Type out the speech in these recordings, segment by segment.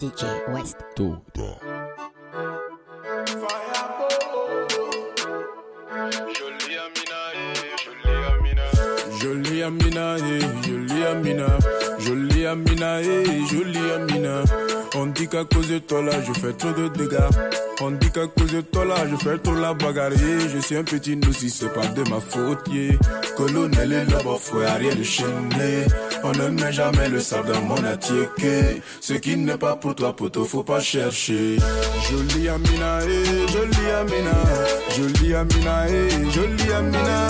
DJ West. Tout. Jolie Amina, eh, jolie Amina. Jolie Amina, eh, jolie Amina. Jolie Amina, eh, jolie Amina. On dit qu'à cause de toi là, je fais trop de dégâts. On dit qu'à cause de toi là, je fais trop la bagarre. yeah. Je suis un petit nous si c'est pas de ma faute. yeah. Colonel et le faut rien de chaîner. On ne met jamais le sable dans mon attiéké. Ce qui n'est pas pour toi, poteau, faut pas chercher. Jolie Amina, eh, jolie Amina. Jolie Amina, eh, jolie Amina.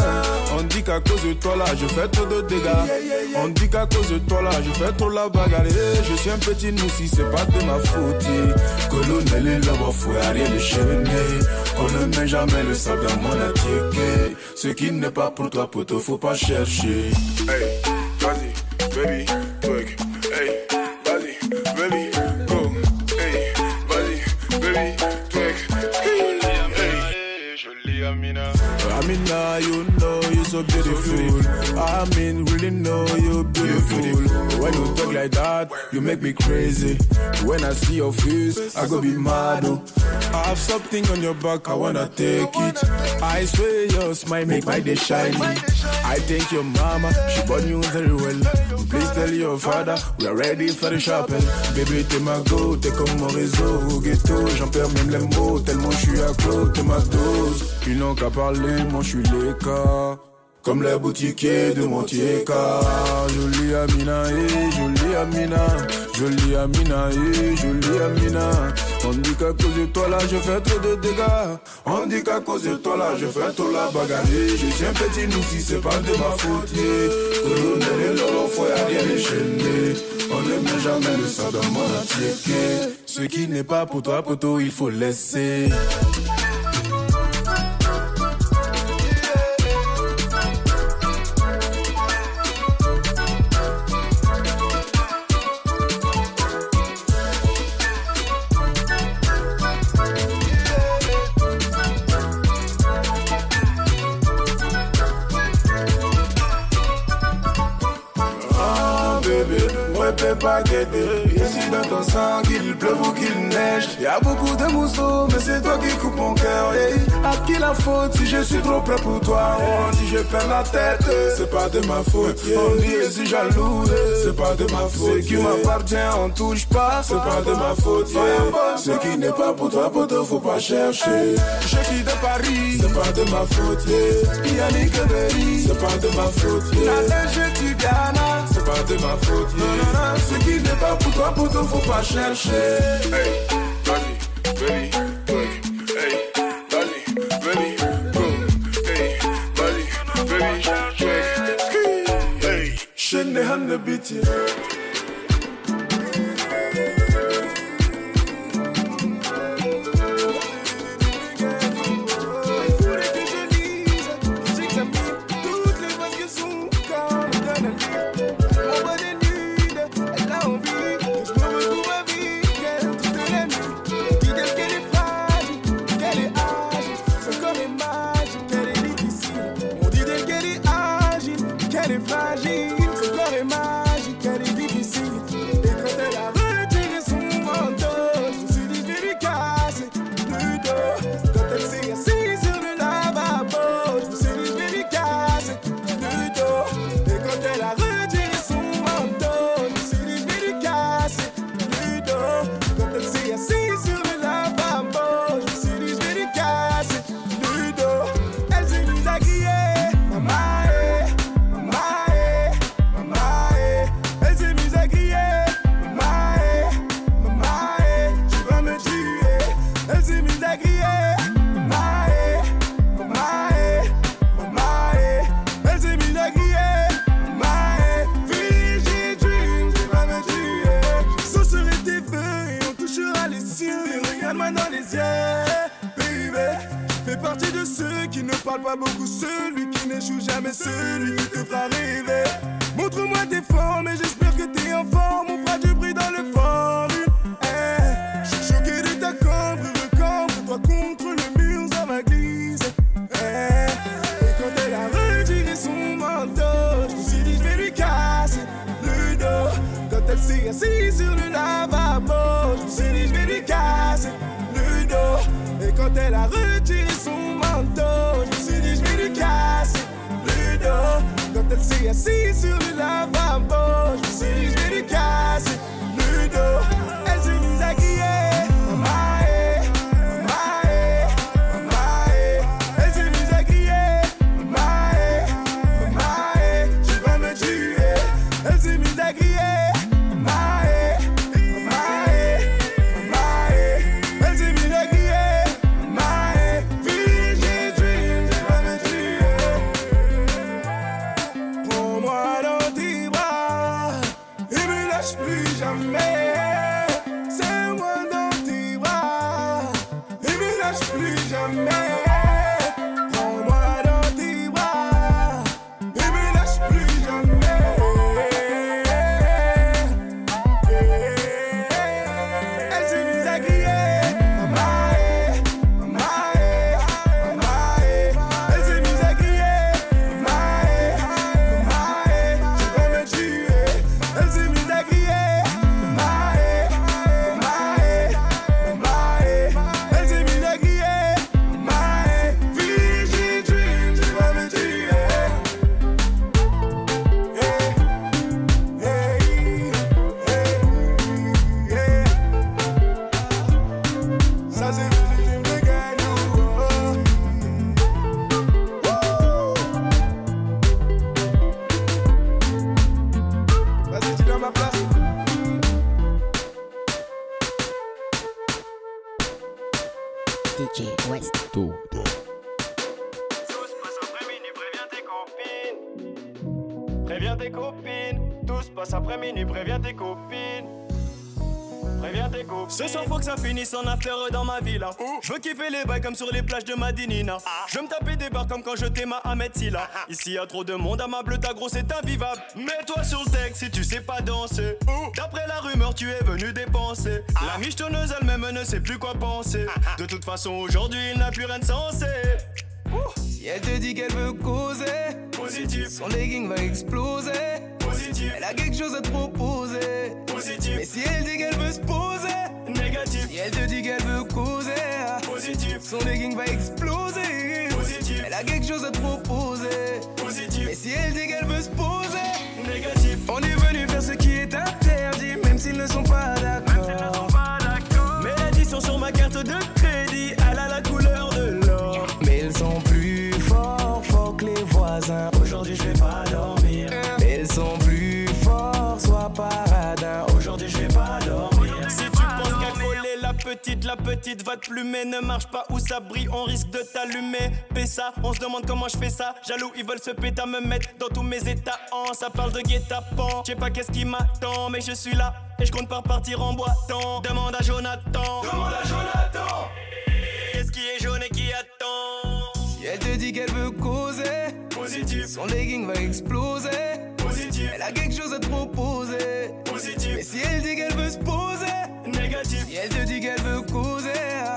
On dit qu'à cause de toi là, je fais trop de dégâts. On dit qu'à cause de toi là, je fais trop la bagarre. Je suis un petit nous si c'est pas de ma faute. Colonel et le faut rien de chaîner. On ne met jamais le sable dans mon attiéké. Ce qui n'est pas pour toi, poteau, faut pas chercher. Baby, twerk. Hey, vas-y, baby, go. Hey, vas-y, baby, twerk. Amina, eh, jolie Amina. You know you're so beautiful. I mean, really know you're beautiful. When you talk like that, you make me crazy. When I see your face, I go be mad. oh. I have something on your back, I wanna take it. I swear your smile make my day shiny. I thank your mama, she born you very well. Please tell your father, we are ready for the shopping. Baby, t'es ma go, t'es comme mon réseau au ghetto. J'en perds même les mots, tellement je suis à côté, t'es ma dose. Ils n'ont qu'à parler, moi je suis les cas. Comme les boutiquiers de Montieka. Jolie Amina, eh, jolie Amina. Jolie Amina, eh, jolie Amina. On dit qu'à cause de toi là, je fais trop de dégâts. On dit qu'à cause de toi là, je fais trop la bagarre. eh. Je suis un petit nous si c'est pas de ma faute. Colonel et l'or, faut y rien déchaîner. On ne met jamais le sang dans mon attiéké. Ce qui n'est pas pour toi, poteau, il faut laisser. Faute si je suis trop près pour toi On dit je perds la tête, c'est pas de ma faute On dit je suis jaloux, c'est pas de ma faute Ce qui m'appartient on touche pas, c'est pas de ma faute yeah. Ce qui n'est pas pour toi poteau faut pas chercher Je quitte de Paris, c'est pas de ma faute. Yannick Berry, c'est pas de ma faute. La neige du Ghana, c'est pas de ma faute non, non, non. Ce qui n'est pas pour toi poteau faut pas chercher Hey, hand a finisse en after dans ma villa. Je veux kiffer les bails comme sur les plages de Madinina. Je veux me taper des barres comme quand je t'aime à Ahmed Silla. Ici, y a trop de monde, à ma bleu, ta grosse c'est invivable. Mets-toi sur le texte si tu sais pas danser. D'après la rumeur, tu es venu dépenser. La michetonneuse elle-même ne sait plus quoi penser. De toute façon, aujourd'hui, il n'a plus rien de sensé. Si elle te dit qu'elle veut causer, Positif, son legging va exploser. positif, Elle a quelque chose à te proposer. Mais positif, si elle dit qu'elle veut se poser, négatif, si elle te dit qu'elle veut causer, positif, son legging va exploser. positif, Elle a quelque chose à te proposer. Mais positif, si elle dit qu'elle veut se poser, négatif. on est venu faire ce qui est interdit, même s'ils ne sont pas d'accord. La petite va te plumer. Ne marche pas où ça brille, on risque de t'allumer. ça, on se demande comment je fais ça. Jaloux, ils veulent se péter à me mettre dans tous mes états. En ça parle de guet-apens. Je sais pas qu'est-ce qui m'attend, mais je suis là. Et je compte pas repartir en boitant. Demande à Jonathan. Demande à Jonathan. Qu'est-ce qui est jaune et qui attend? Si elle te dit qu'elle veut causer, Positif, son legging va exploser. positif, Elle a quelque chose à te proposer. Mais positif, si elle dit qu'elle veut se poser, négatif, si elle te dit qu'elle veut causer,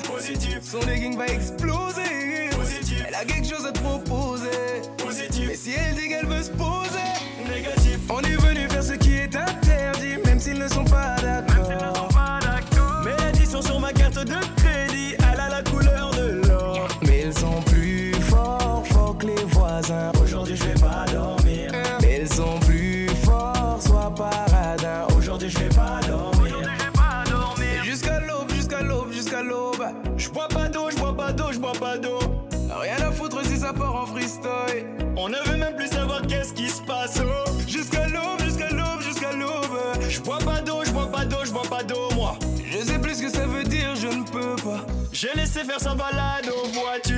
positif, son legging va exploser. positif, Elle a quelque chose à te proposer. Mais positif, si elle dit qu'elle veut se poser, négatif. on est venu faire ce qui est interdit, même s'ils ne sont pas d'accord. Mais l'addition sur ma carte de On ne veut même plus savoir qu'est-ce qui se passe. Oh. Jusqu'à l'aube, jusqu'à l'aube, jusqu'à l'aube. Je bois pas d'eau, je bois pas d'eau, je bois pas d'eau, moi. Je sais plus ce que ça veut dire, je ne peux pas. J'ai laissé faire sa balade au voiturier.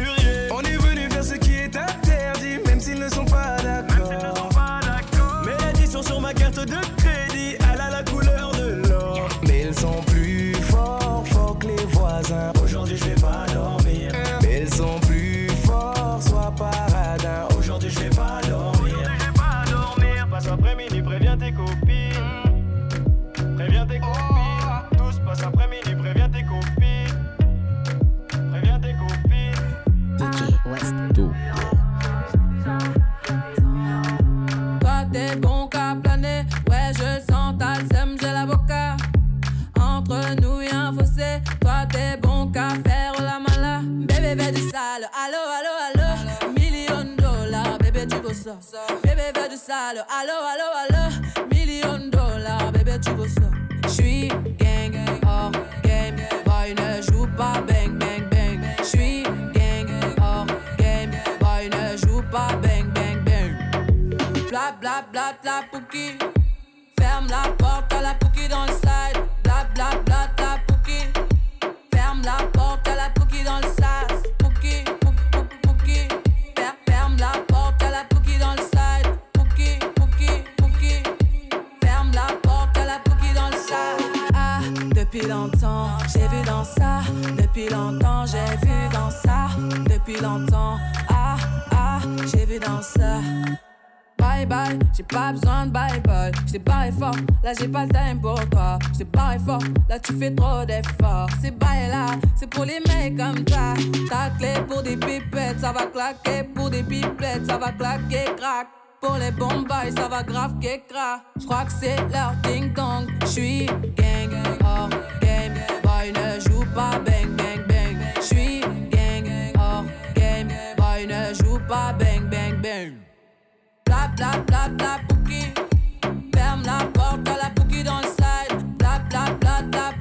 Allo, allo, allo. Million dollars, bébé, tu veux ça. J'suis gang, hors game. Boy, ne joue pas bang, bang, bang. J'suis gang, hors game. Boy, ne joue pas bang, bang, bang. Bla, bla, bla, bla, pouki. Ferme la porte à la pouki dans le side. Bla, bla, bla, Depuis longtemps, ah, ah, j'ai vu dans ça. Bye bye, j'ai pas besoin de bye bye. J't'ai barré fort, là j'ai pas le time pour toi. J't'ai barré fort, là tu fais trop d'efforts. C'est bye là, c'est pour les mecs comme toi. Ta clé pour des pipettes, ça va claquer. Pour des pipettes, ça va claquer, crack. Pour les bombes, ça va grave qu'écra. J'crois que c'est leur ding dong. J'suis gang, hors game. Boy, ne joue pas bang. Pas bang, bang, bang. Bla bla. Ferme la porte à la pouki dans le side. Bla bla.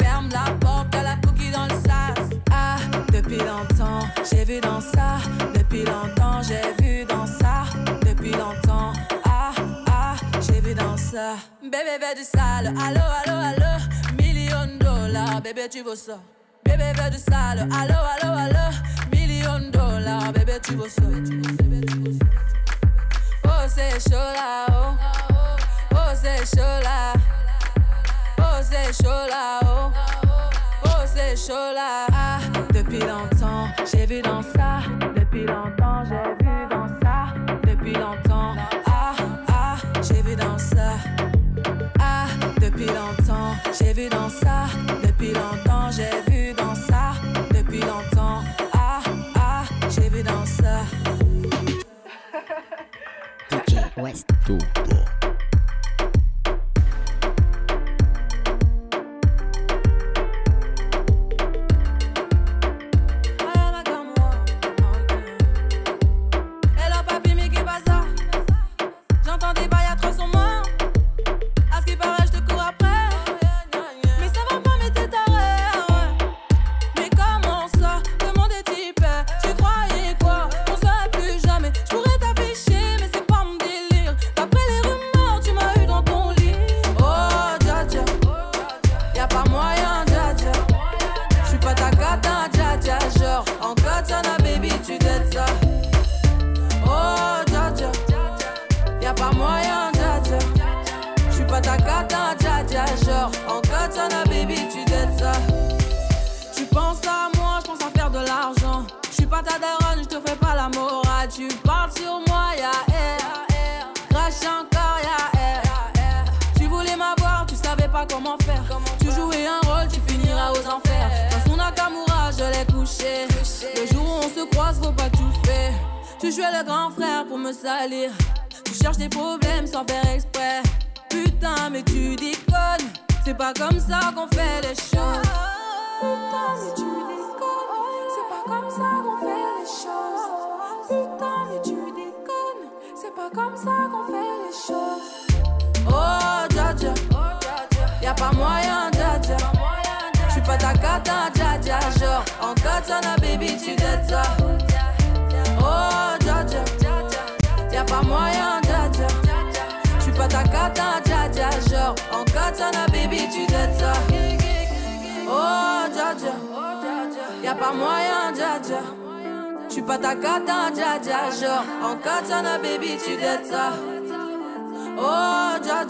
Ferme la porte à la pouki dans le sas. Ah, depuis longtemps, j'ai vu dans ça. Depuis longtemps, j'ai vu dans ça. Depuis longtemps, ah, ah, j'ai vu dans ça. Bébé veut du sale. Allo, allo, allo. Million dollars, bébé, tu veux ça. Bébé veut du sale. Allo, allo, allo. Million dollars, bébé, tu ça. Oh, c'est chaud là, oh. Oh, c'est chaud là. Oh, c'est chaud là, oh. Oh, c'est chaud là. Ah, depuis longtemps, j'ai vu dans ça. Depuis longtemps, j'ai vu dans ça. Depuis longtemps, ah, ah, j'ai vu dans ça. Ah, depuis longtemps, j'ai vu dans ça. DJ J'suis pas ta cata, dja dja. Genre, en katana, baby, tu t'aides ça. Oh, dja.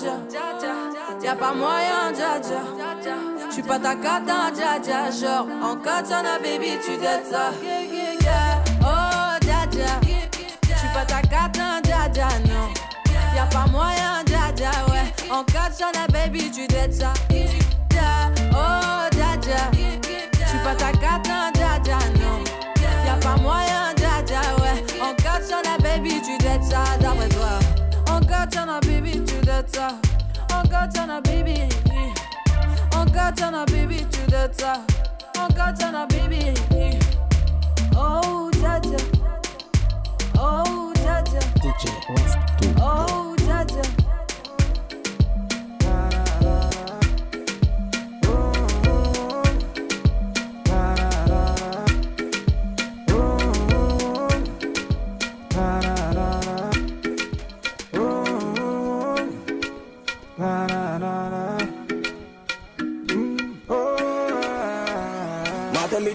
Y'a pas moyen, dja. J'suis pas ta cata, dja dja. Genre, en katana, baby, tu t'aides ça. Oh, dja. J'suis pas ta cata, dja dja, non. Y'a pas moyen, dja, ouais. En katana, baby, tu t'aides ça. Oh, dja. J'suis pas ta dja, baby, tu t'aides ça, d'après toi. En katana, baby, tu t'aides ça. En katana, baby. En katana, baby, tu t'aides ça. En katana, baby. Oh, dja dja. Oh, dja dja. DJ West. Oh, Jaja.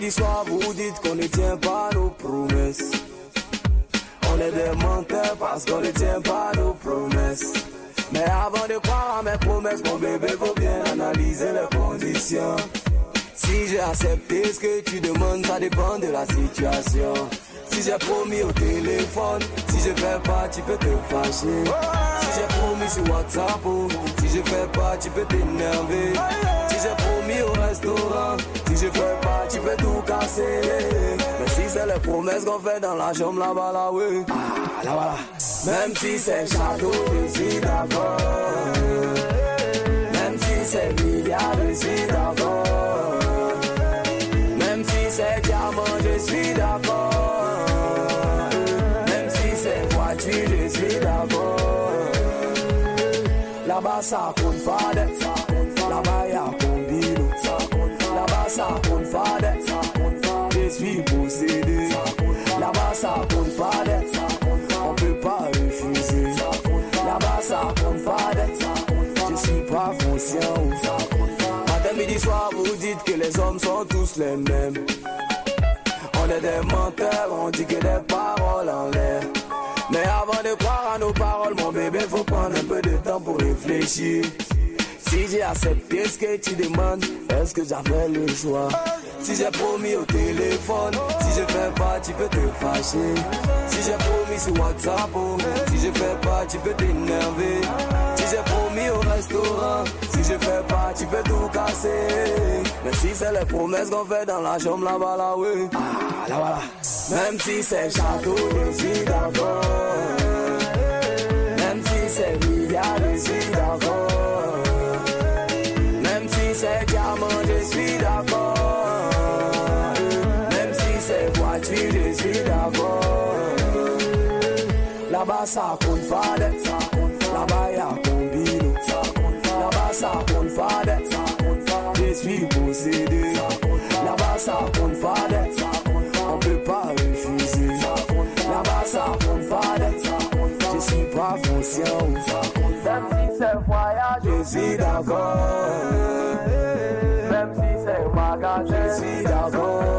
Midi, soir, vous dites qu'on ne tient pas nos promesses. On est des menteurs parce qu'on ne tient pas nos promesses. Mais avant de croire à mes promesses, mon bébé, faut bien analyser les conditions. Si j'ai accepté ce que tu demandes, ça dépend de la situation. Si j'ai promis au téléphone, si je fais pas, tu peux te fâcher. Si j'ai promis sur WhatsApp, oh, si je fais pas, tu peux t'énerver. Si j'ai promis au restaurant, si je fais pas, tu peux tout casser. Mais si c'est les promesses qu'on fait dans la chambre là-bas, là, oui. Ah, là, voilà. Même si c'est château, je suis d'accord. Même si c'est milliard, je suis d'accord. Même si c'est diamant, je suis d'accord. Même si c'est voiture, je suis d'accord. Là-bas, ça compte pas de. Là-bas, y'a ça compte pas. Je suis possédé. Là-bas, ça compte pas de. On peut pas refuser. Là-bas, ça compte pas. Je suis pas conscient. Matin, midi, soir, vous dites que les hommes sont tous les mêmes. On est des menteurs, on dit que des paroles en l'air. Mais avant de croire à nos paroles, mon bébé, faut prendre un peu de temps pour réfléchir. Si j'ai accepté ce que tu demandes, est-ce que j'avais le choix? Si j'ai promis au téléphone, si je fais pas, tu peux te fâcher. Si j'ai promis sur WhatsApp, oh, si je fais pas, tu peux t'énerver. Si j'ai promis au restaurant, si je fais pas, tu peux tout casser. Mais si c'est les promesses qu'on fait dans la chambre là-bas, là, oui. Ah, là. Même si c'est château, je suis. Même si c'est milliard, je suis. D'accord. Là-bas, ça compte pas de. Là-bas, y'a combino. Là-bas, ça compte pas de. Je suis possédé. Là-bas, ça compte pas de. On peut pas refuser. Là-bas, ça compte pas de. Je suis pas conscient. Même si c'est voyage, je suis d'accord. Même si c'est magasin, je suis d'accord.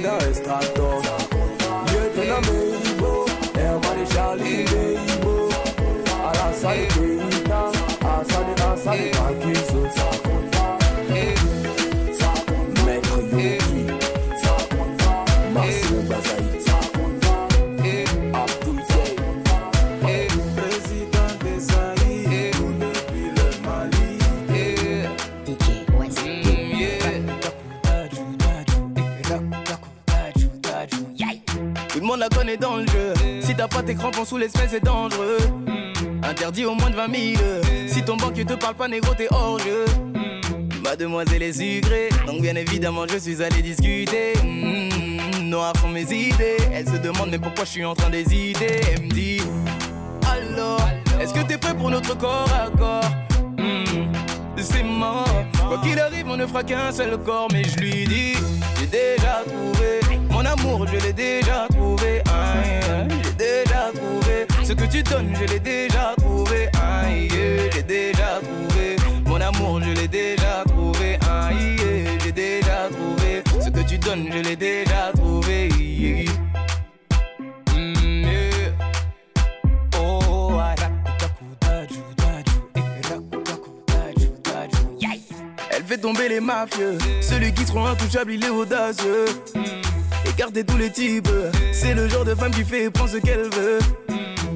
I es trato. Yo to la meibo, everybody shall be meibo. A la. T'as pas tes crampons sous l'espèce, c'est dangereux. Interdit au moins de 20 000. Si ton banquier te parle pas, négro, t'es hors jeu. Mademoiselle est sucrée, donc bien évidemment, je suis allé discuter. Mm, noir sont mes idées. Elle se demande, mais pourquoi je suis en train d'hésiter? Elle me dit, alors, est-ce que t'es prêt pour notre corps à corps? C'est mort. Quoi qu'il arrive, on ne fera qu'un seul corps, mais je lui dis, j'ai déjà trouvé. Mon amour, je l'ai déjà trouvé. Déjà trouvé. Ce que tu donnes, je l'ai déjà trouvé. Aïe, j'ai déjà trouvé. Mon amour, je l'ai déjà trouvé. Aïe, j'ai déjà trouvé. Ce que tu donnes, je l'ai déjà trouvé. Mm, yeah. Elle fait tomber les mafieux. Celui qui sera intouchable, il est audacieux écarté tous les types. C'est le genre de femme qui fait et prend ce qu'elle veut.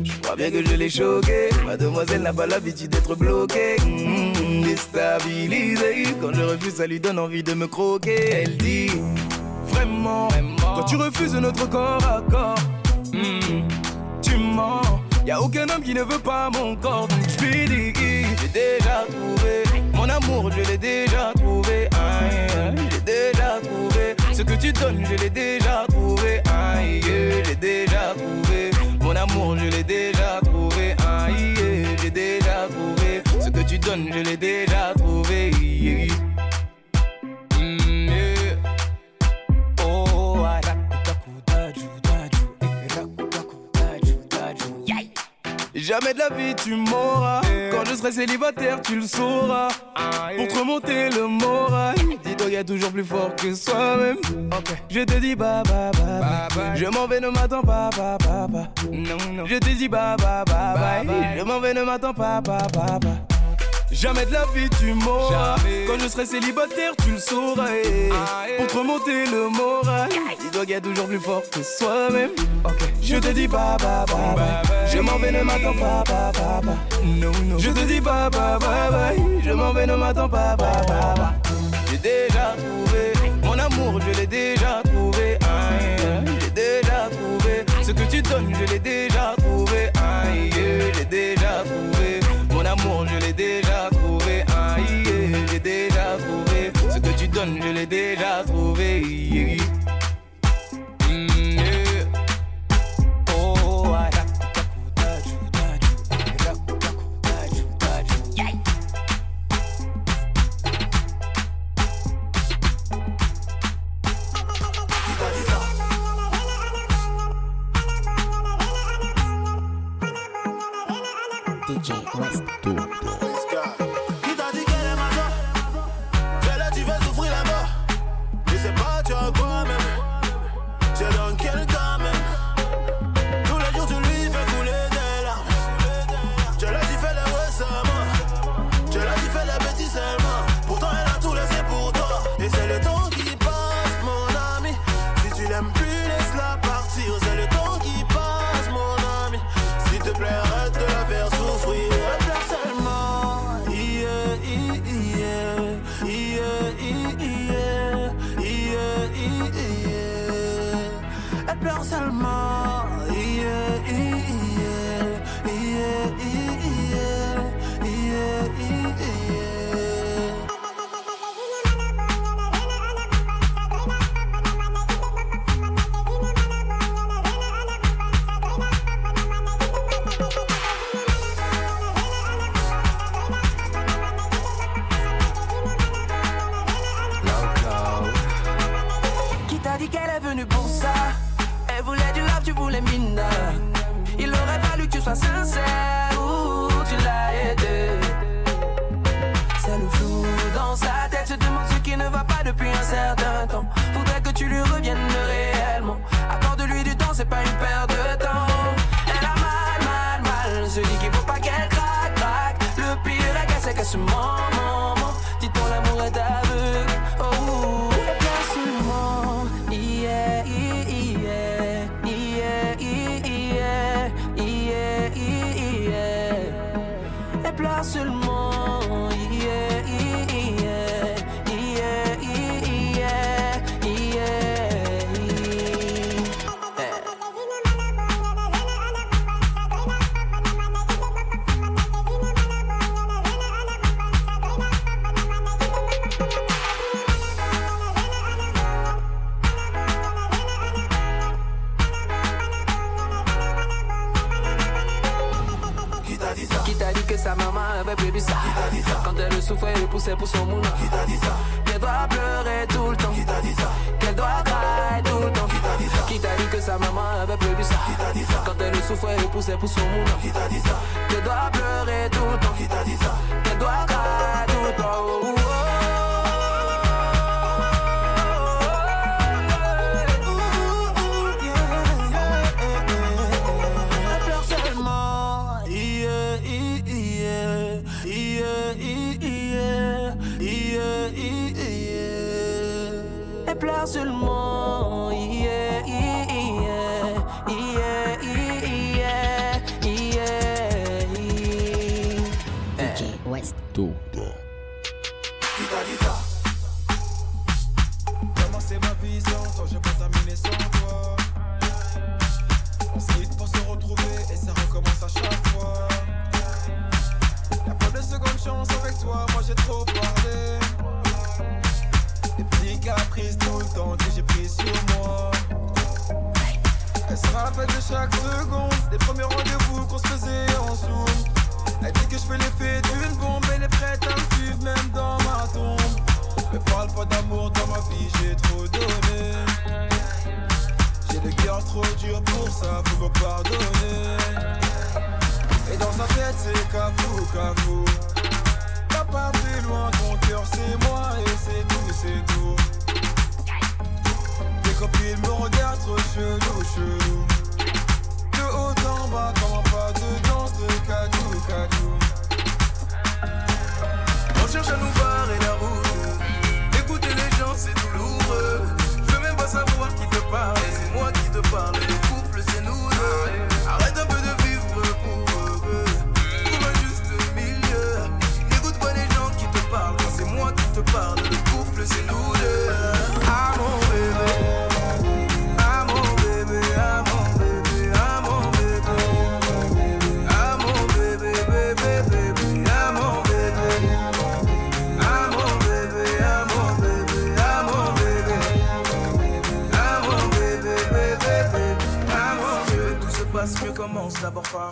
Je crois bien que je l'ai choquée. Mademoiselle n'a pas l'habitude d'être bloquée. Mmh, déstabilisée. Quand je refuse, ça lui donne envie de me croquer. Elle dit vraiment, quand tu refuses notre corps à corps, hmm, tu mens. Y a aucun homme qui ne veut pas mon corps. Je j'ai déjà trouvé. Mon amour, je l'ai déjà trouvé. J'ai déjà trouvé. Ce que tu donnes, je l'ai déjà trouvé. Un yeah, je l'ai déjà trouvé. Mon amour, je l'ai déjà trouvé. Un yeah, j'ai déjà trouvé. Ce que tu donnes, je l'ai déjà trouvé. Jamais de la vie tu m'auras. Quand je serai célibataire, tu le sauras. Ah, Pour te remonter le moral qu'on y a toujours plus fort que soi-même. Okay. Je te dis bye bye bye, bye, bye. Je m'en vais, ne m'attends pas, pas, pas, pas. Non, non. Je te dis bye bye bye, bye, bye. Je m'en vais, ne m'attends pas, pas, pas, pas. Jamais de la vie tu m'auras Quand je serai célibataire tu le sauras ah, Pour te remonter le moral Il doit y a toujours plus fort que soi-même okay. Je te dis bye bye bye bye Je m'en vais ne m'attends pas bye bye bye no, no. Je te dis bye bye bye bye Je m'en vais ne m'attends pas bye bye bye déjà trouvé. Mon amour, je l'ai déjà trouvé. Je l'ai déjà trouvé. Ce que tu donnes, je l'ai déjà trouvé. salma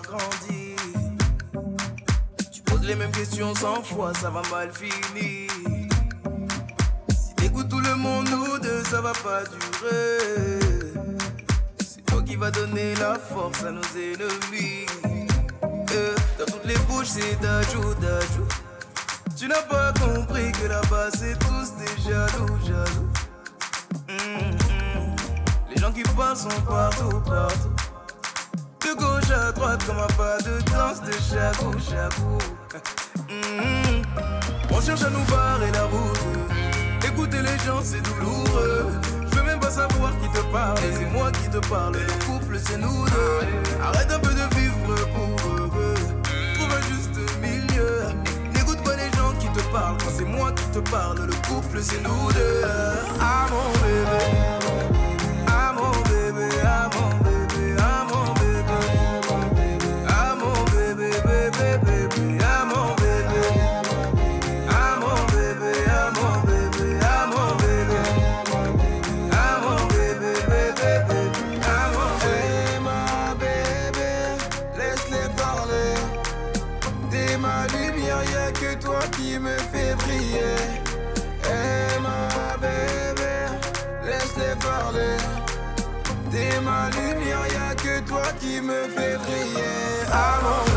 grandir Tu poses les mêmes questions cent fois, ça va mal finir Si t'écoutes tout le monde, nous deux, ça va pas durer C'est toi qui va donner la force à nos ennemis Euh, Dans toutes les bouches, c'est d'ajout, d'ajout tu n'as pas compris que là-bas c'est tous des jaloux, jaloux. Hum, hum. Les gens qui parlent sont partout, partout. De gauche à droite comme un pas de danse de chabou, chabou. On cherche à nous barrer la route. Écouter les gens c'est douloureux. Je veux même pas savoir qui te parle. C'est moi qui te parle. Le couple c'est nous deux. Arrête un peu de vivre pour eux. Trouve un juste milieu. N'écoute pas les gens qui te parlent. Quand c'est moi qui te parle, le couple c'est nous deux. Ah mon bébé. Toi qui me fait briller. Ah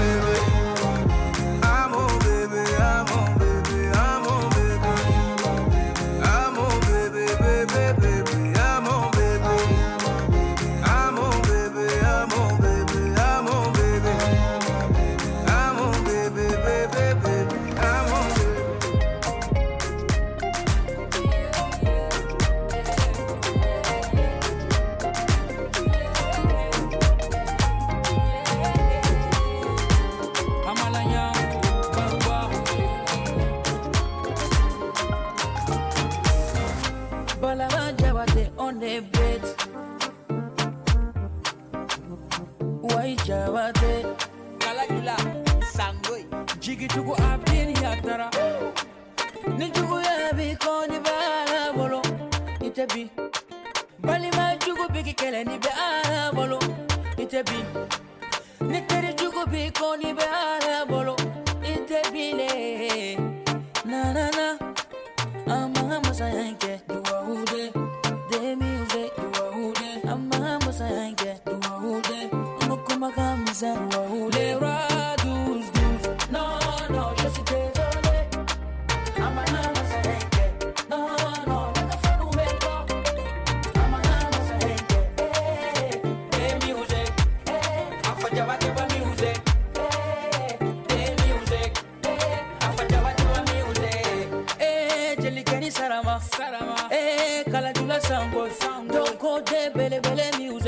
on the bed. Why jawate? Kala gila sangoi. Jigi tuku abdin yatara. Ni tuku yabi koni bala bolo. Itebi. Bali ma tuku biki kele ni bala bolo. Itebi. Ni teri tuku biki koni bala bolo. Itebi le. Na na na. Amanga masayanke duwa ude. Sarama. Sarama. Eh, kalajula sango. Sango. Doko de bele bele music. Music.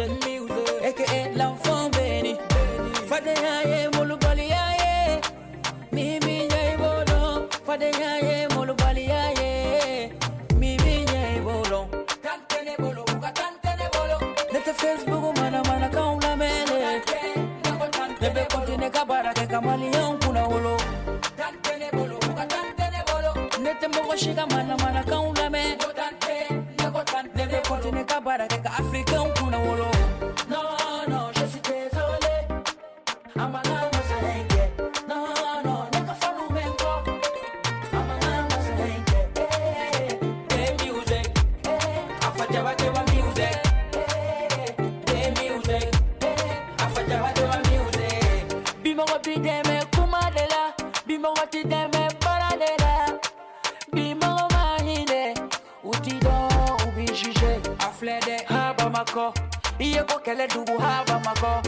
mako. Iye kokele ndugu haba mako.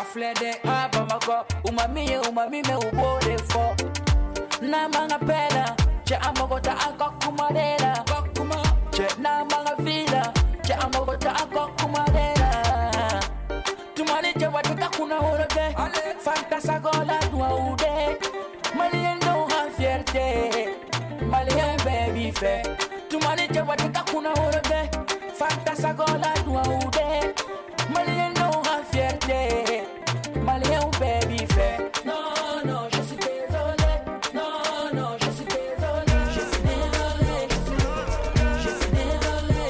Aflede haba mako. Umamie umamime ubore fo. Na manga pela che amogota akokumarela kokuma che na manga vila che amogota akokumarela tumani che watuka kuna orode fantasa gola nwa ude. Malien don ha fierté malien baby fe. Tumani che watuka kuna orode non non je suis désolé. Non non je suis désolé. Je suis désolé. Je suis désolé.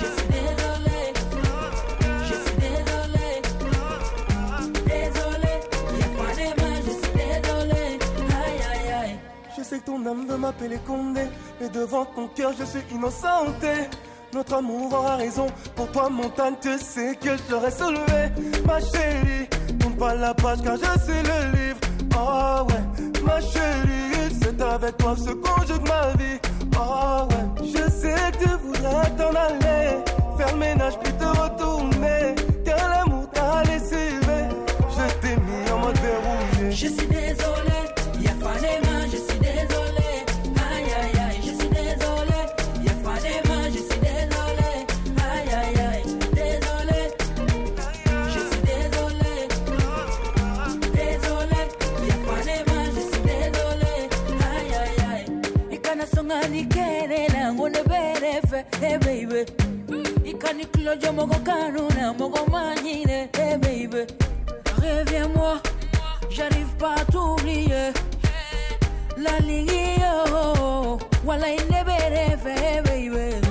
Je suis désolé. Je suis désolé. Je suis désolé. Je sais que ton âme veut m'appeler Condé, mais devant ton cœur je suis innocenté. Notre amour aura raison, pour toi montagne, tu sais que je l'aurais soulevé. Ma chérie, tourne pas la page car je suis le livre. Oh ouais, ma chérie, c'est avec toi que se conjugue ma vie. Oh ouais, je sais que tu voudrais t'en aller, faire ménage puis te retourner. Car l'amour t'a laissé, je t'ai mis en mode verrouillé. Je suis désolé, y'a pas mal, Kilo jo mogo kanuna mogo manyine, hey baby. Reviens-moi. J'arrive pas à t'oublier. La ligne, oh, voilà, il pas fait, baby.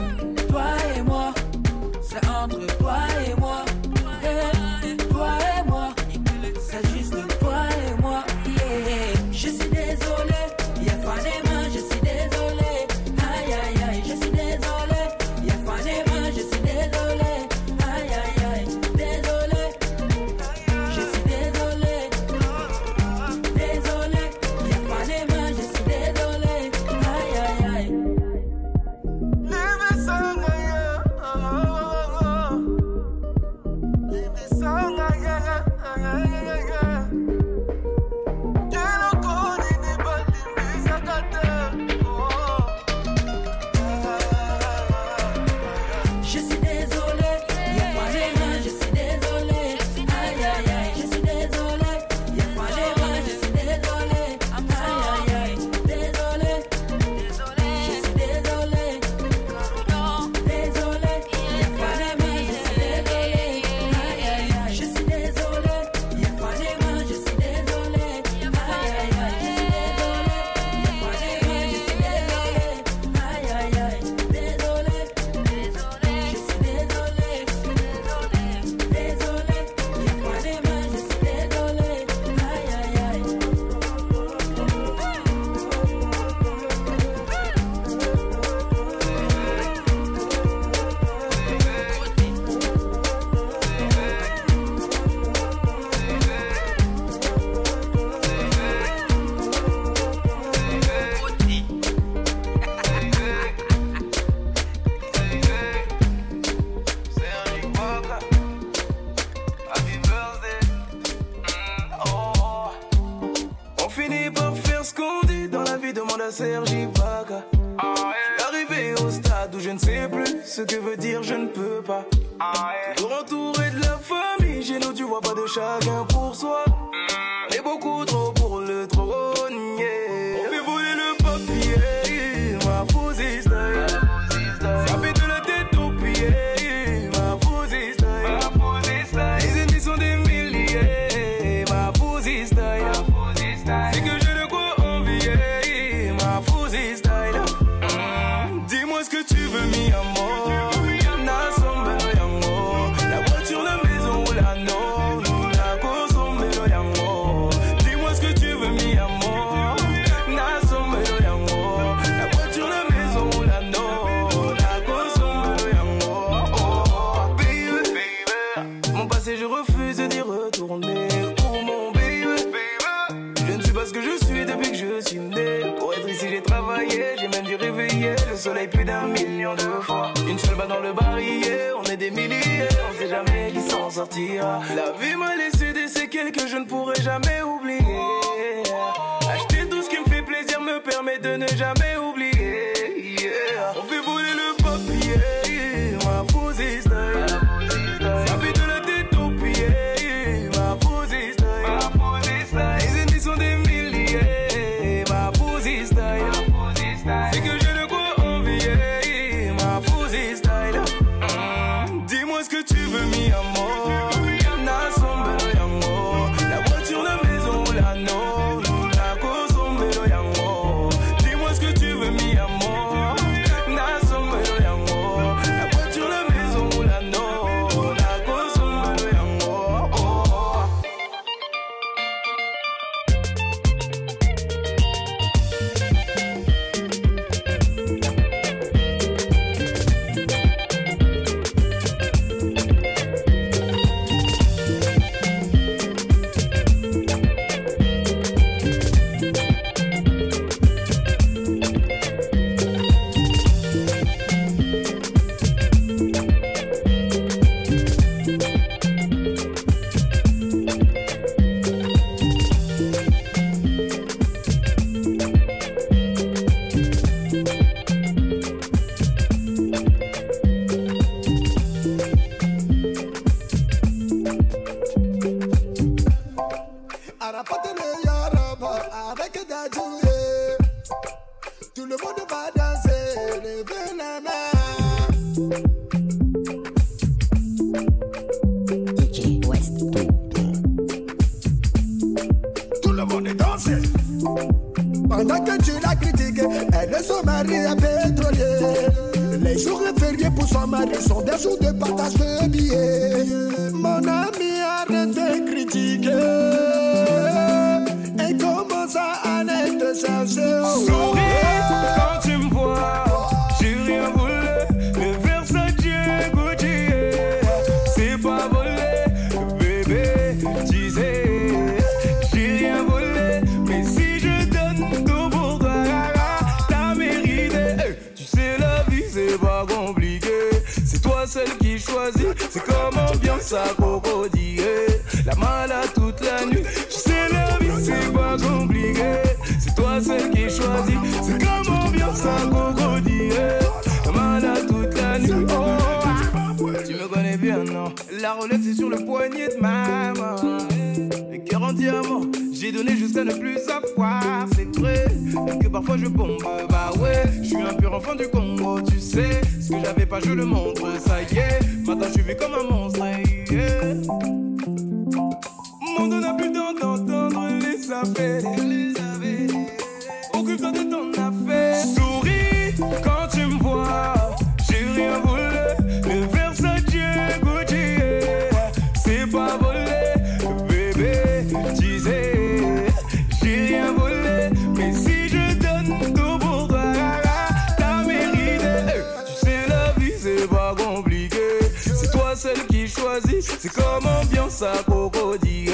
Ce que veut dire je ne peux pas. Toujours entouré de la famille, chez nous tu vois pas de chacun pour soi. On La vie m'a laissé des séquelles que je ne pourrai jamais oublier. Acheter tout ce qui me fait plaisir me permet de ne jamais oublier. à crocodile.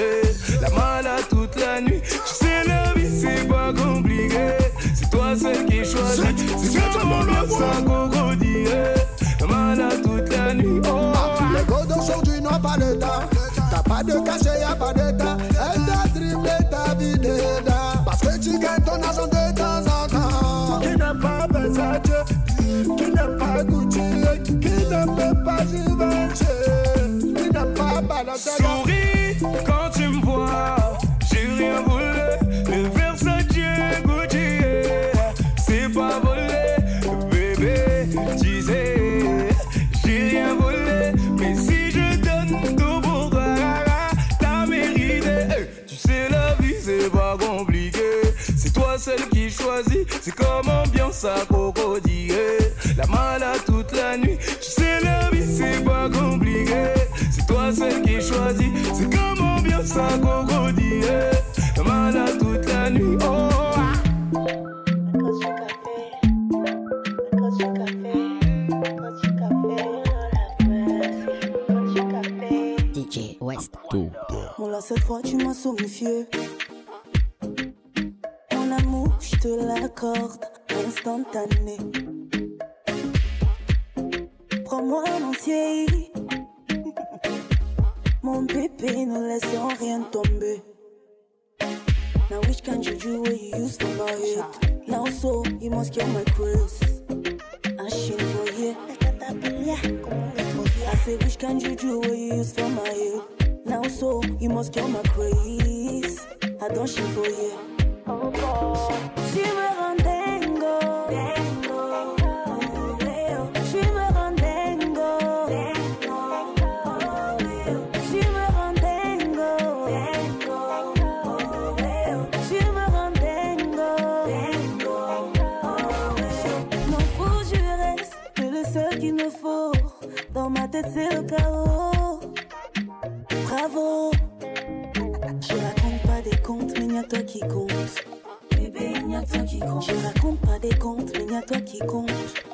La malade toute la nuit. Tu sais, la vie, c'est pas compliqué. C'est toi seul qui choisis. C'est toi mon lance à crocodile. La malade toute la nuit. Oh. Ah, les gars d'aujourd'hui n'ont pas le temps. T'as pas de cachet, y'a pas d'état. Elle t'a triplé ta vie dedans. Parce que tu gagnes ton argent de temps en temps. Qui n'a pas Versace, qui n'a pas goûté qui ne peut pas Givenchy. Souris quand tu fois tu m'as somnifié. Mon amour, je te l'accorde instantané. Prends-moi un entier. Mon bébé, ne laissons rien tomber. Now which can you do what you used to buy it? Now so you must get my cruise. I shit for you. I say which can you do what you used for my youth. so you must kill my craze. I don't shit for you. Oh God. qui compte. Bébé, il n'y a toi qui compte. Je raconte pas des contes, mais il n'y a toi qui compte.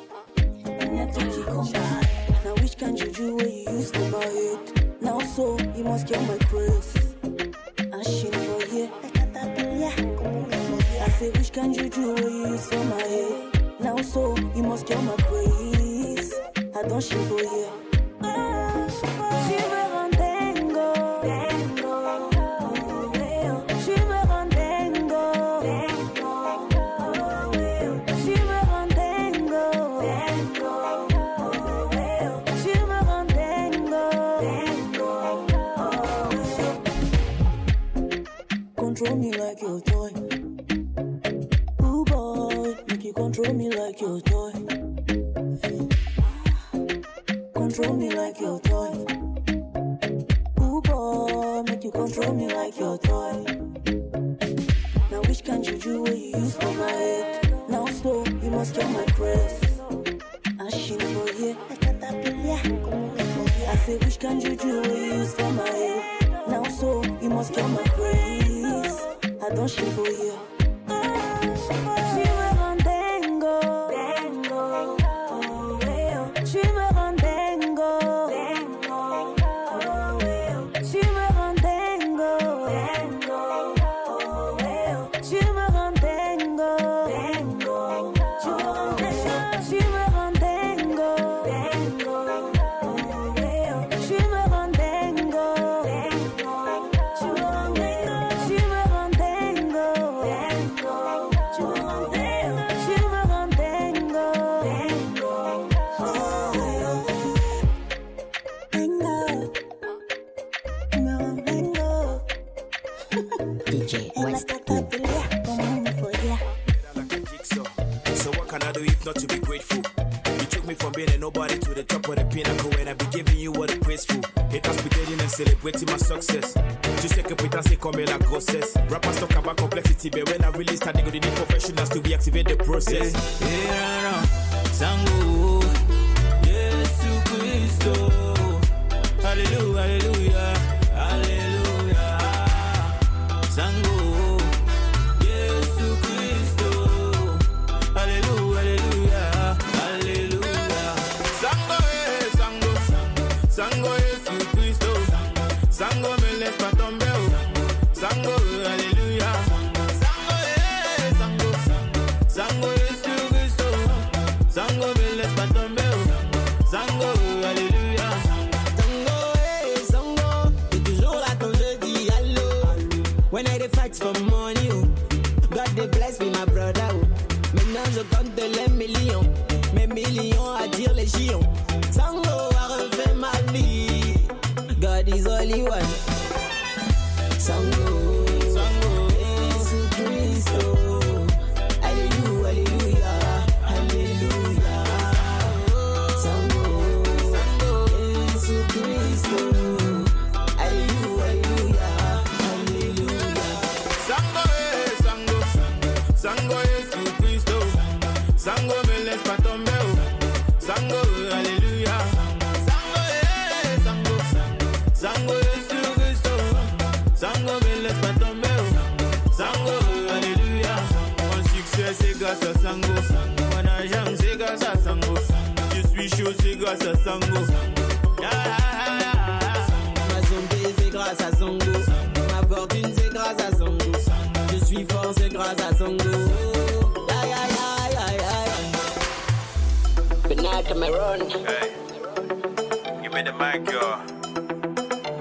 Yeah. Good night, Cameron. Hey, give me the mic, yo.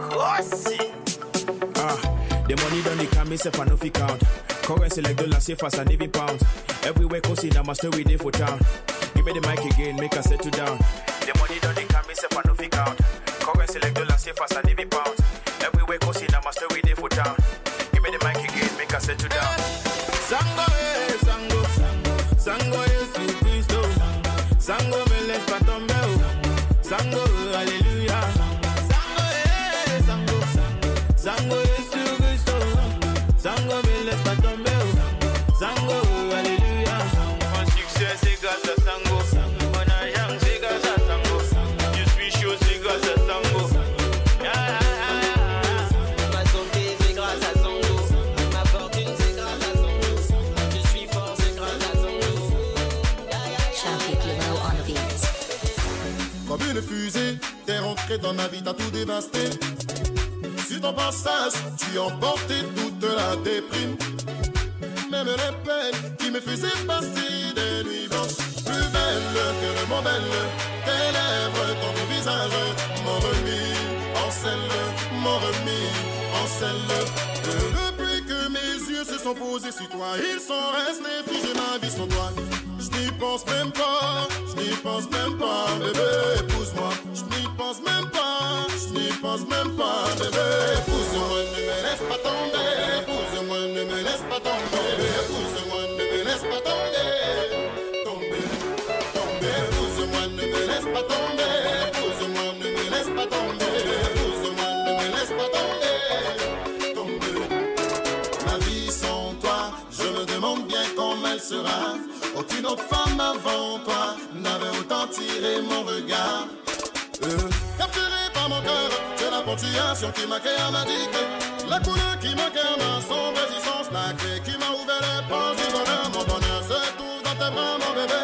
Pussy. Ah, the money done the come myself I no fi count. Currency like dollar safe as a navy pound. Everywhere coast in my story day for town. Give me the mic again, make us settle down. The money done the come myself I no fi count. Currency like dollar safe as a navy rentré dans ma vie, tout dévasté. Sur ton passage, tu emporté toute la déprime. Même les peines qui me faisaient passer des nuits blanches. Plus belle que le mot belle, tes lèvres, ton beau visage m'ont remis en selle, m'ont remis en selle. Depuis que mes yeux se sont posés sur toi, ils sont restés figés ma vie sans toi. Je n'y pense même pas, je n'y pense même pas, bébé, épouse-moi. Je n'y pense même pas, je n'y pense même pas, bébé, épouse-moi, ne me laisse pas tomber, épouse-moi, ne me laisse pas tomber, épouse-moi, ne me laisse pas tomber, tomber, tomber, épouse-moi, ne me laisse pas tomber, épouse-moi, ne me laisse pas tomber, épouse-moi, ne me laisse pas tomber, tomber. Ma vie sans toi, je me demande bien comment elle sera. Aucune autre femme avant toi n'avait autant tiré mon regard. Euh, capturé par mon cœur, c'est la ponctuation qui m'a créé m'a dit que la couleur qui m'a créé ma sombre existence, la clé qui m'a ouvert les portes du bonheur. Mon bonheur se trouve dans tes bras, mon bébé,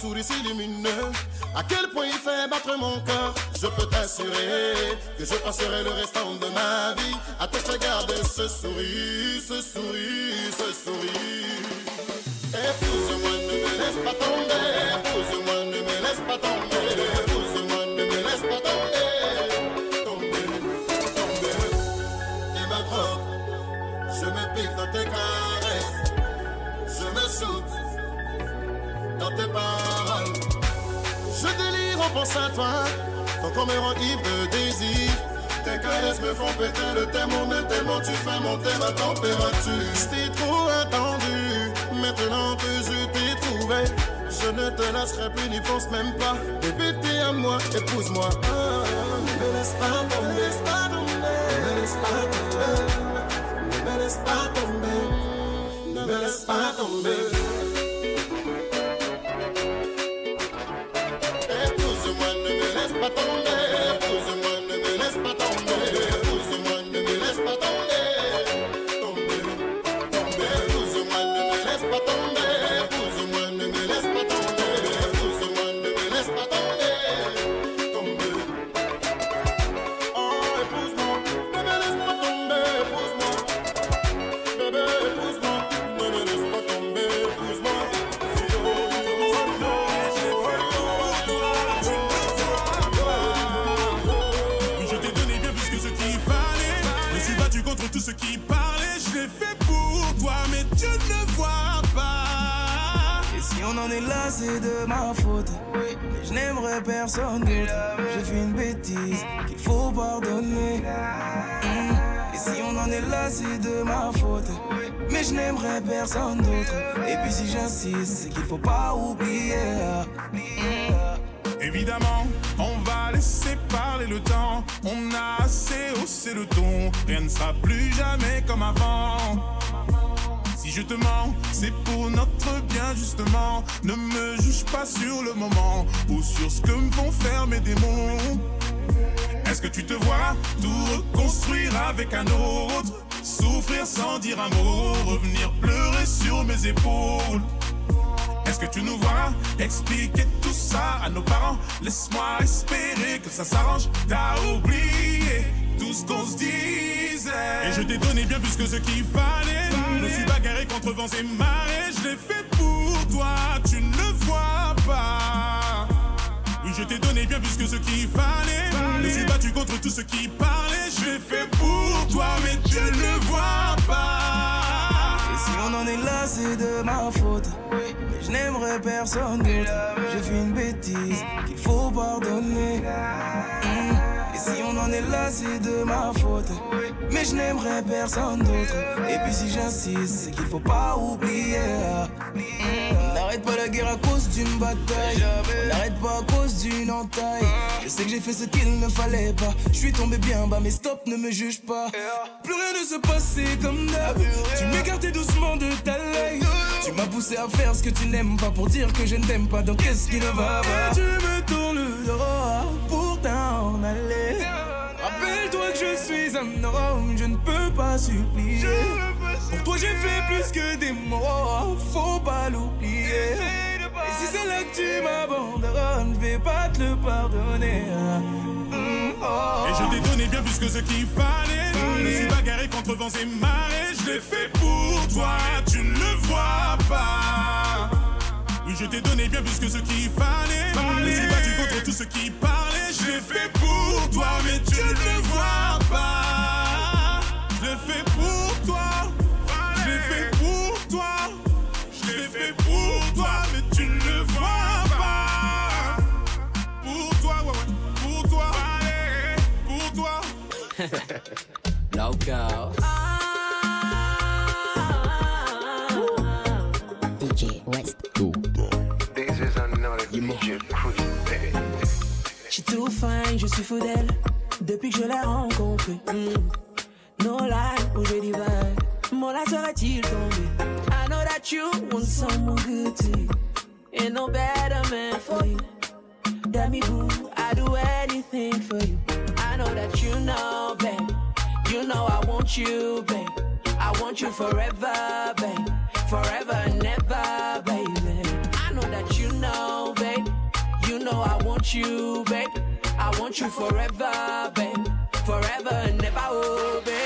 sourire si à quel point il fait battre mon cœur. Je peux t'assurer que je passerai le restant de ma vie à te faire garder ce sourire, ce sourire, ce sourire. Épouse-moi, ne me laisse pas tomber. Épouse-moi, pensant à toi. Rend ivre de désir. Tes caresses me font péter le thermomètre tellement tu fais monter ma température. J't'ai trop attendu, maintenant que je t'ai trouvé. Je ne te lâcherai plus, n'y pense même pas. Bébé, à moi, épouse-moi. Ah, ne me laisse pas tomber, pas Et puis si j'insiste, c'est qu'il faut pas oublier. Évidemment, on va laisser parler le temps. On a assez haussé le ton. Rien ne sera plus jamais comme avant. Si je te mens, c'est pour notre bien justement. Ne me juge pas sur le moment ou sur ce que me faire mes démons. Est-ce que tu te vois tout reconstruire avec un autre? Souffrir sans dire un mot, revenir pleurer sur mes épaules. Est-ce que tu nous vois expliquer tout ça à nos parents? Laisse-moi espérer que ça s'arrange. T'as oublié tout ce qu'on se disait. Et je t'ai donné bien plus que ce qu'il fallait. Je me suis bagarré contre vents et marées. Je l'ai fait pour toi, tu ne le vois pas. Oui, je t'ai donné bien plus que ce qu'il fallait. Je me suis battu contre tout ce qui parlait. Je l'ai fait pour toi, mais tu le c'est de ma faute. Mais je n'aimerais personne d'autre. J'ai fait une bêtise qu'il faut pardonner. Mm. Et si on en est là, c'est de ma faute. Mais je n'aimerais personne d'autre. Et puis si j'insiste, c'est qu'il faut pas oublier. Mm. N'arrête pas la guerre à cause d'une bataille. On n'arrête pas à cause d'une entaille. Je sais que j'ai fait ce qu'il ne fallait pas. Je suis tombé bien bas, mais stop, ne me juge pas. Plus rien ne se passait comme d'hab. Tu m'écartais doucement de ta life. Tu m'as poussé à faire ce que tu n'aimes pas pour dire que je ne t'aime pas. Donc qu'est-ce qui ne va pas? Tu me tournes le dos pour t'en aller. Rappelle-toi que je suis un homme, je ne peux pas supplier. Pour toi j'ai fait plus que des mots, faut pas l'oublier. Et si c'est là que tu m'abandonnes, je vais pas te le pardonner. Mm, oh. Et je t'ai donné bien plus que ce qu'il fallait. Je me suis bagarré contre vents et marées. Je l'ai fait pour toi, tu ne le vois pas. Oui, je t'ai donné bien plus que ce qu'il fallait. Je me suis battu contre tout ce qui parlait. Je l'ai fait pour toi, mais tu ne le vois pas. Loco. DJ West. This is another DJ Cruise, Je suis tout fine, je suis fou d'elle depuis que je l'ai rencontrée. Mm. No lie, où je divague, mon là serait-il tombé? I know that you want someone good to you. Ain't no better man for you. Tell me who, I do anything for you. I know that you know, babe. You know I want you, babe. I want you forever, babe. Forever and ever, baby. I know that you know, babe. You know I want you, babe. I want you forever, babe. Forever and ever, oh, babe.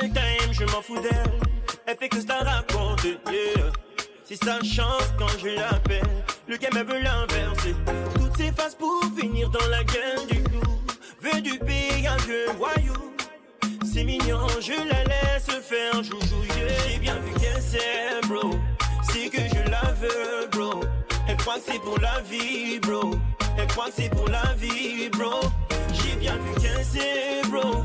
Time, je m'en fous d'elle. Elle fait que ça raconte, yeah. Si ça chance quand je l'appelle, le game elle veut l'inverser. Toutes ces phases pour finir dans la gueule du loup. Veut du pays, un vieux voyou. C'est mignon, je la laisse faire joujou, yeah. J'ai bien vu qu'elle sait, bro. C'est que je la veux, bro. Elle croit que c'est pour la vie, bro. Elle croit que c'est pour la vie, bro. J'ai bien vu qu'elle sait, bro.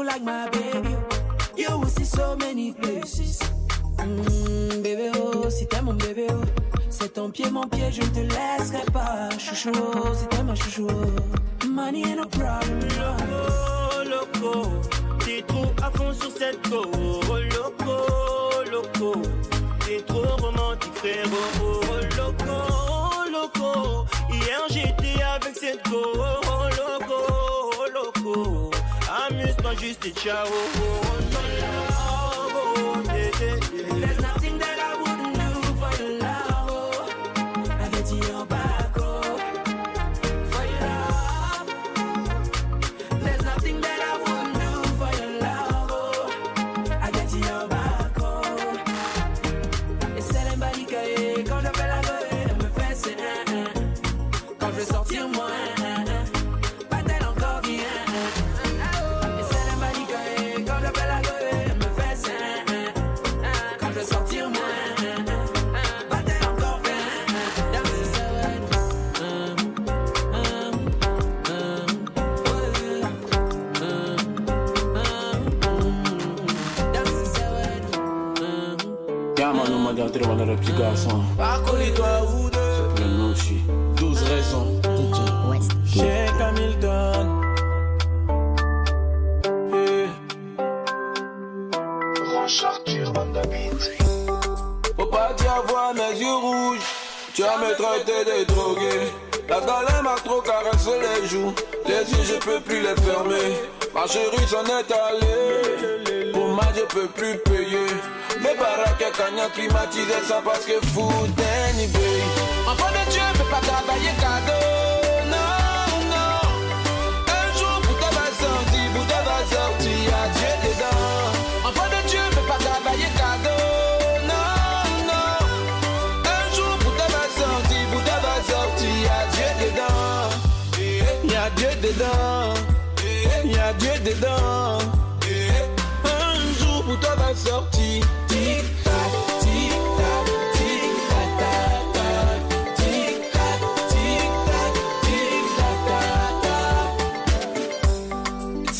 you like my baby. You will see so many places. Mm, bébé oh, si t'es mon bébé oh, c'est ton pied mon pied, je ne te laisserai pas. Chouchou, oh, si t'es ma chouchou, oh. money ain't no problem. Loco, loco, t'es trop à fond sur cette go. Ciao. Garçon. Par toi ou deux. Nom, je suis 12 raisons. Check Hamilton. Faut pas t'y avoir mes yeux rouges. Tu vas me traiter de drogué. La galère m'a trop caressé les joues. Les yeux, je peux plus les fermer. Ma chérie s'en est allée. Pour moi, je peux plus payer. Mes baraques et ça parce que fou Danny Bay. Enfant de Dieu, peux pas travailler cadeau. Non, non. Un jour, ta va sortir, ta va sortir, y'a Dieu dedans. Enfant de Dieu, peux pas travailler cadeau.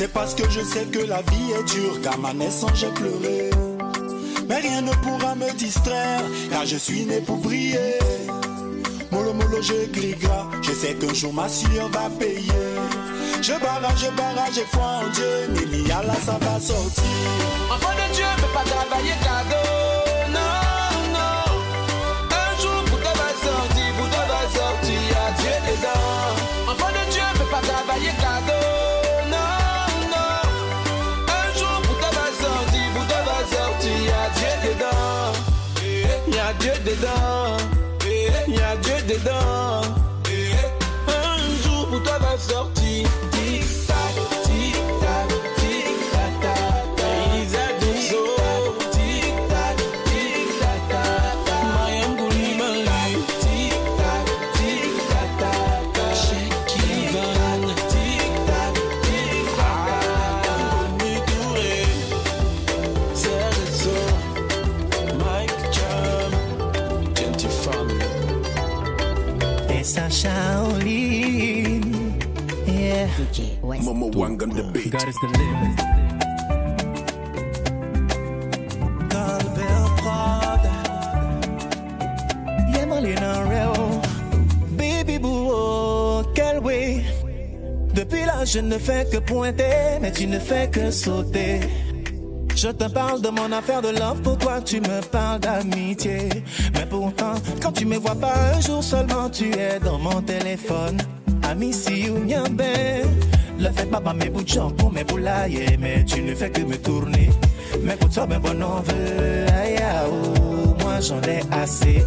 C'est parce que je sais que la vie est dure qu'à ma naissance j'ai pleuré. Mais rien ne pourra me distraire car je suis né pour briller. Molo molo je crie gras, je sais qu'un jour ma sueur va payer. Je barrage, je barrage, j'ai foi en Dieu, Nili là ça va sortir. Enfant de Dieu, peux pas travailler cadeau. Non, non. Un jour, pour toi va sortir, pour toi va sortir, y'a Dieu dedans. Enfant de Dieu, peux pas travailler cadeau. Y'a Dieu dedans. Y'a Dieu dedans. On the beat. God is the limit. Colbert Prada. Yeah, Malina Reo. Baby boo, oh, quel way. Depuis là, je ne fais que pointer, mais tu ne fais que sauter. Je te parle de mon affaire de love, pour toi tu me parles d'amitié. Mais pourtant, quand tu me vois pas un jour seulement, tu es dans mon téléphone. Ami si ou bien ben, le fait pas mes bouts pour mes boulailles, mais tu ne fais que me tourner. Mais pour toi, ben bon moi j'en ai assez.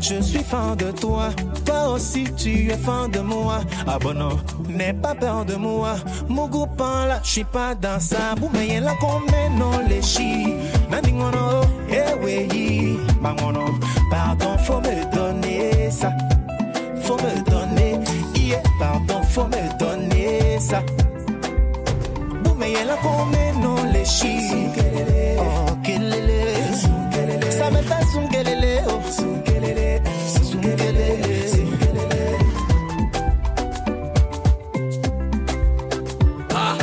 Je suis fan de toi, toi aussi tu es fan de moi. Ah bon non, n'aie pas peur de moi. Mon copain là, je suis pas dans ça. Vous m'ayez là comme non les chi. Nani ngono, eh oui. Pardon, faut me donner ça. Faut me donner, yeah, pardon, faut me donner ça. Vous m'ayez là comme non les chi. Oh, oh. Son kelele, son kelele. Ah.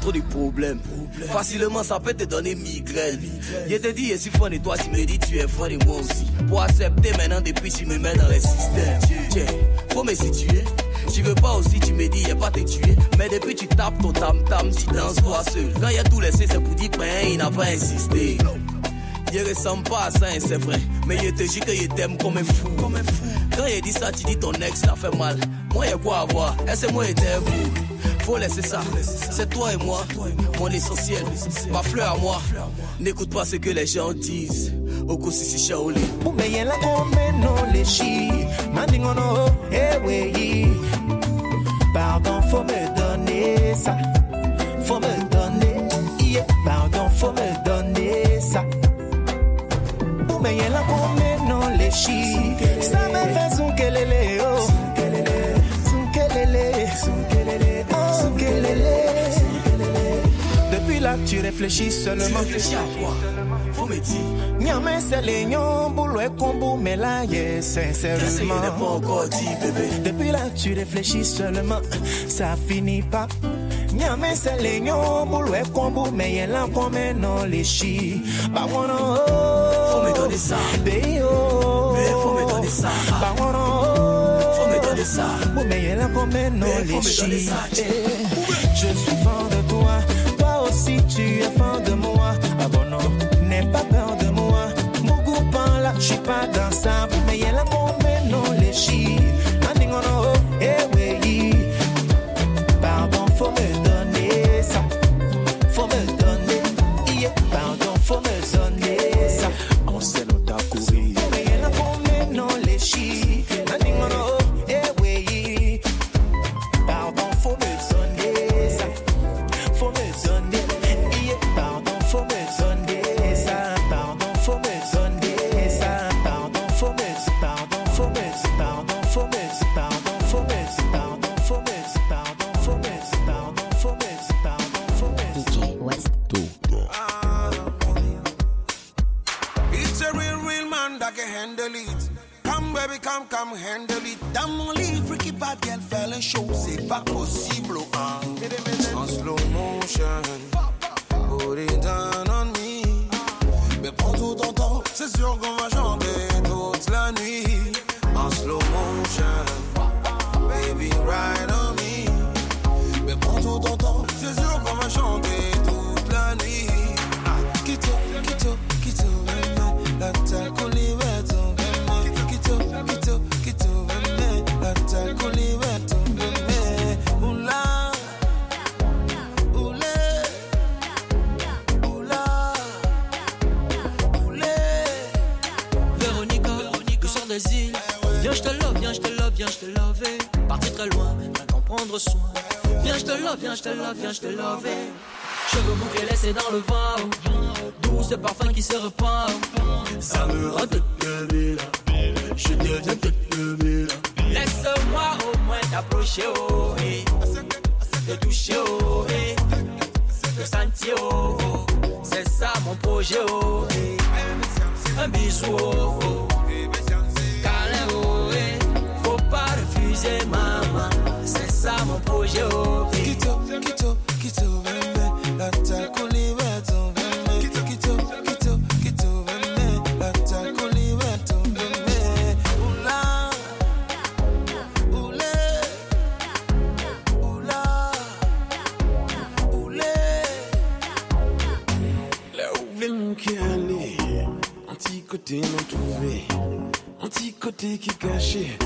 Trop de problèmes. Facilement, ça peut te donner migraine. Je te dis, je suis fan et toi tu me dis, tu es fan de moi aussi. Pour accepter maintenant, depuis tu me mets dans les systèmes. Tiens, faut me situer. Tu veux pas aussi, tu me dis, y'a pas te tuer. Mais depuis tu tapes ton tam-tam, tu danses toi seul. Quand y'a tout laissé, c'est pour dire, ben, il n'a pas insisté. Je ressemble pas à ça, hein, c'est vrai. Mais je te dis que je t'aime comme un fou. Quand je dit ça, tu dis ton ex, ça fait mal. Moi, y'a quoi à voir? Est-ce moi et vous? Faut laisser ça. C'est toi et moi. Mon essentiel. Ma fleur à moi. N'écoute pas ce que les gens disent. okosisi shaoli umeyelaka omeno léchi mandingono oh, oh, eweyi eh, pardon faut me donner ça. Faut me donner yeah. pardon faut me donner ça. Umeyelaka omeno léchi Tu réfléchis seulement. Tu réfléchis à toi. Faut me dire. Nyame selenyo boulot combo mais là sincèrement. pas encore dit bébé. Depuis là tu réfléchis seulement. Ça finit pas. Nyame selenyo boulot combo mais là comme bah, oh, non les chi. Bah wanna oh. Faut me donner ça. Bé oh. Bé faut me donner ça. Bah oh, wanna oh. Faut me donner ça. Boulot mais là comme non les chi. Eh. Je suis fort de d'approcher, oh, eh, de toucher, oh, eh, de sentir, oh, oh. c'est ça mon projet, oh, eh. un bisou, oh, oh. Câlin, oh, eh. faut pas refuser, maman, c'est ça mon projet, oh, eh. Quito, quito, quito, bébé, la taille qu'on libère, Did you got?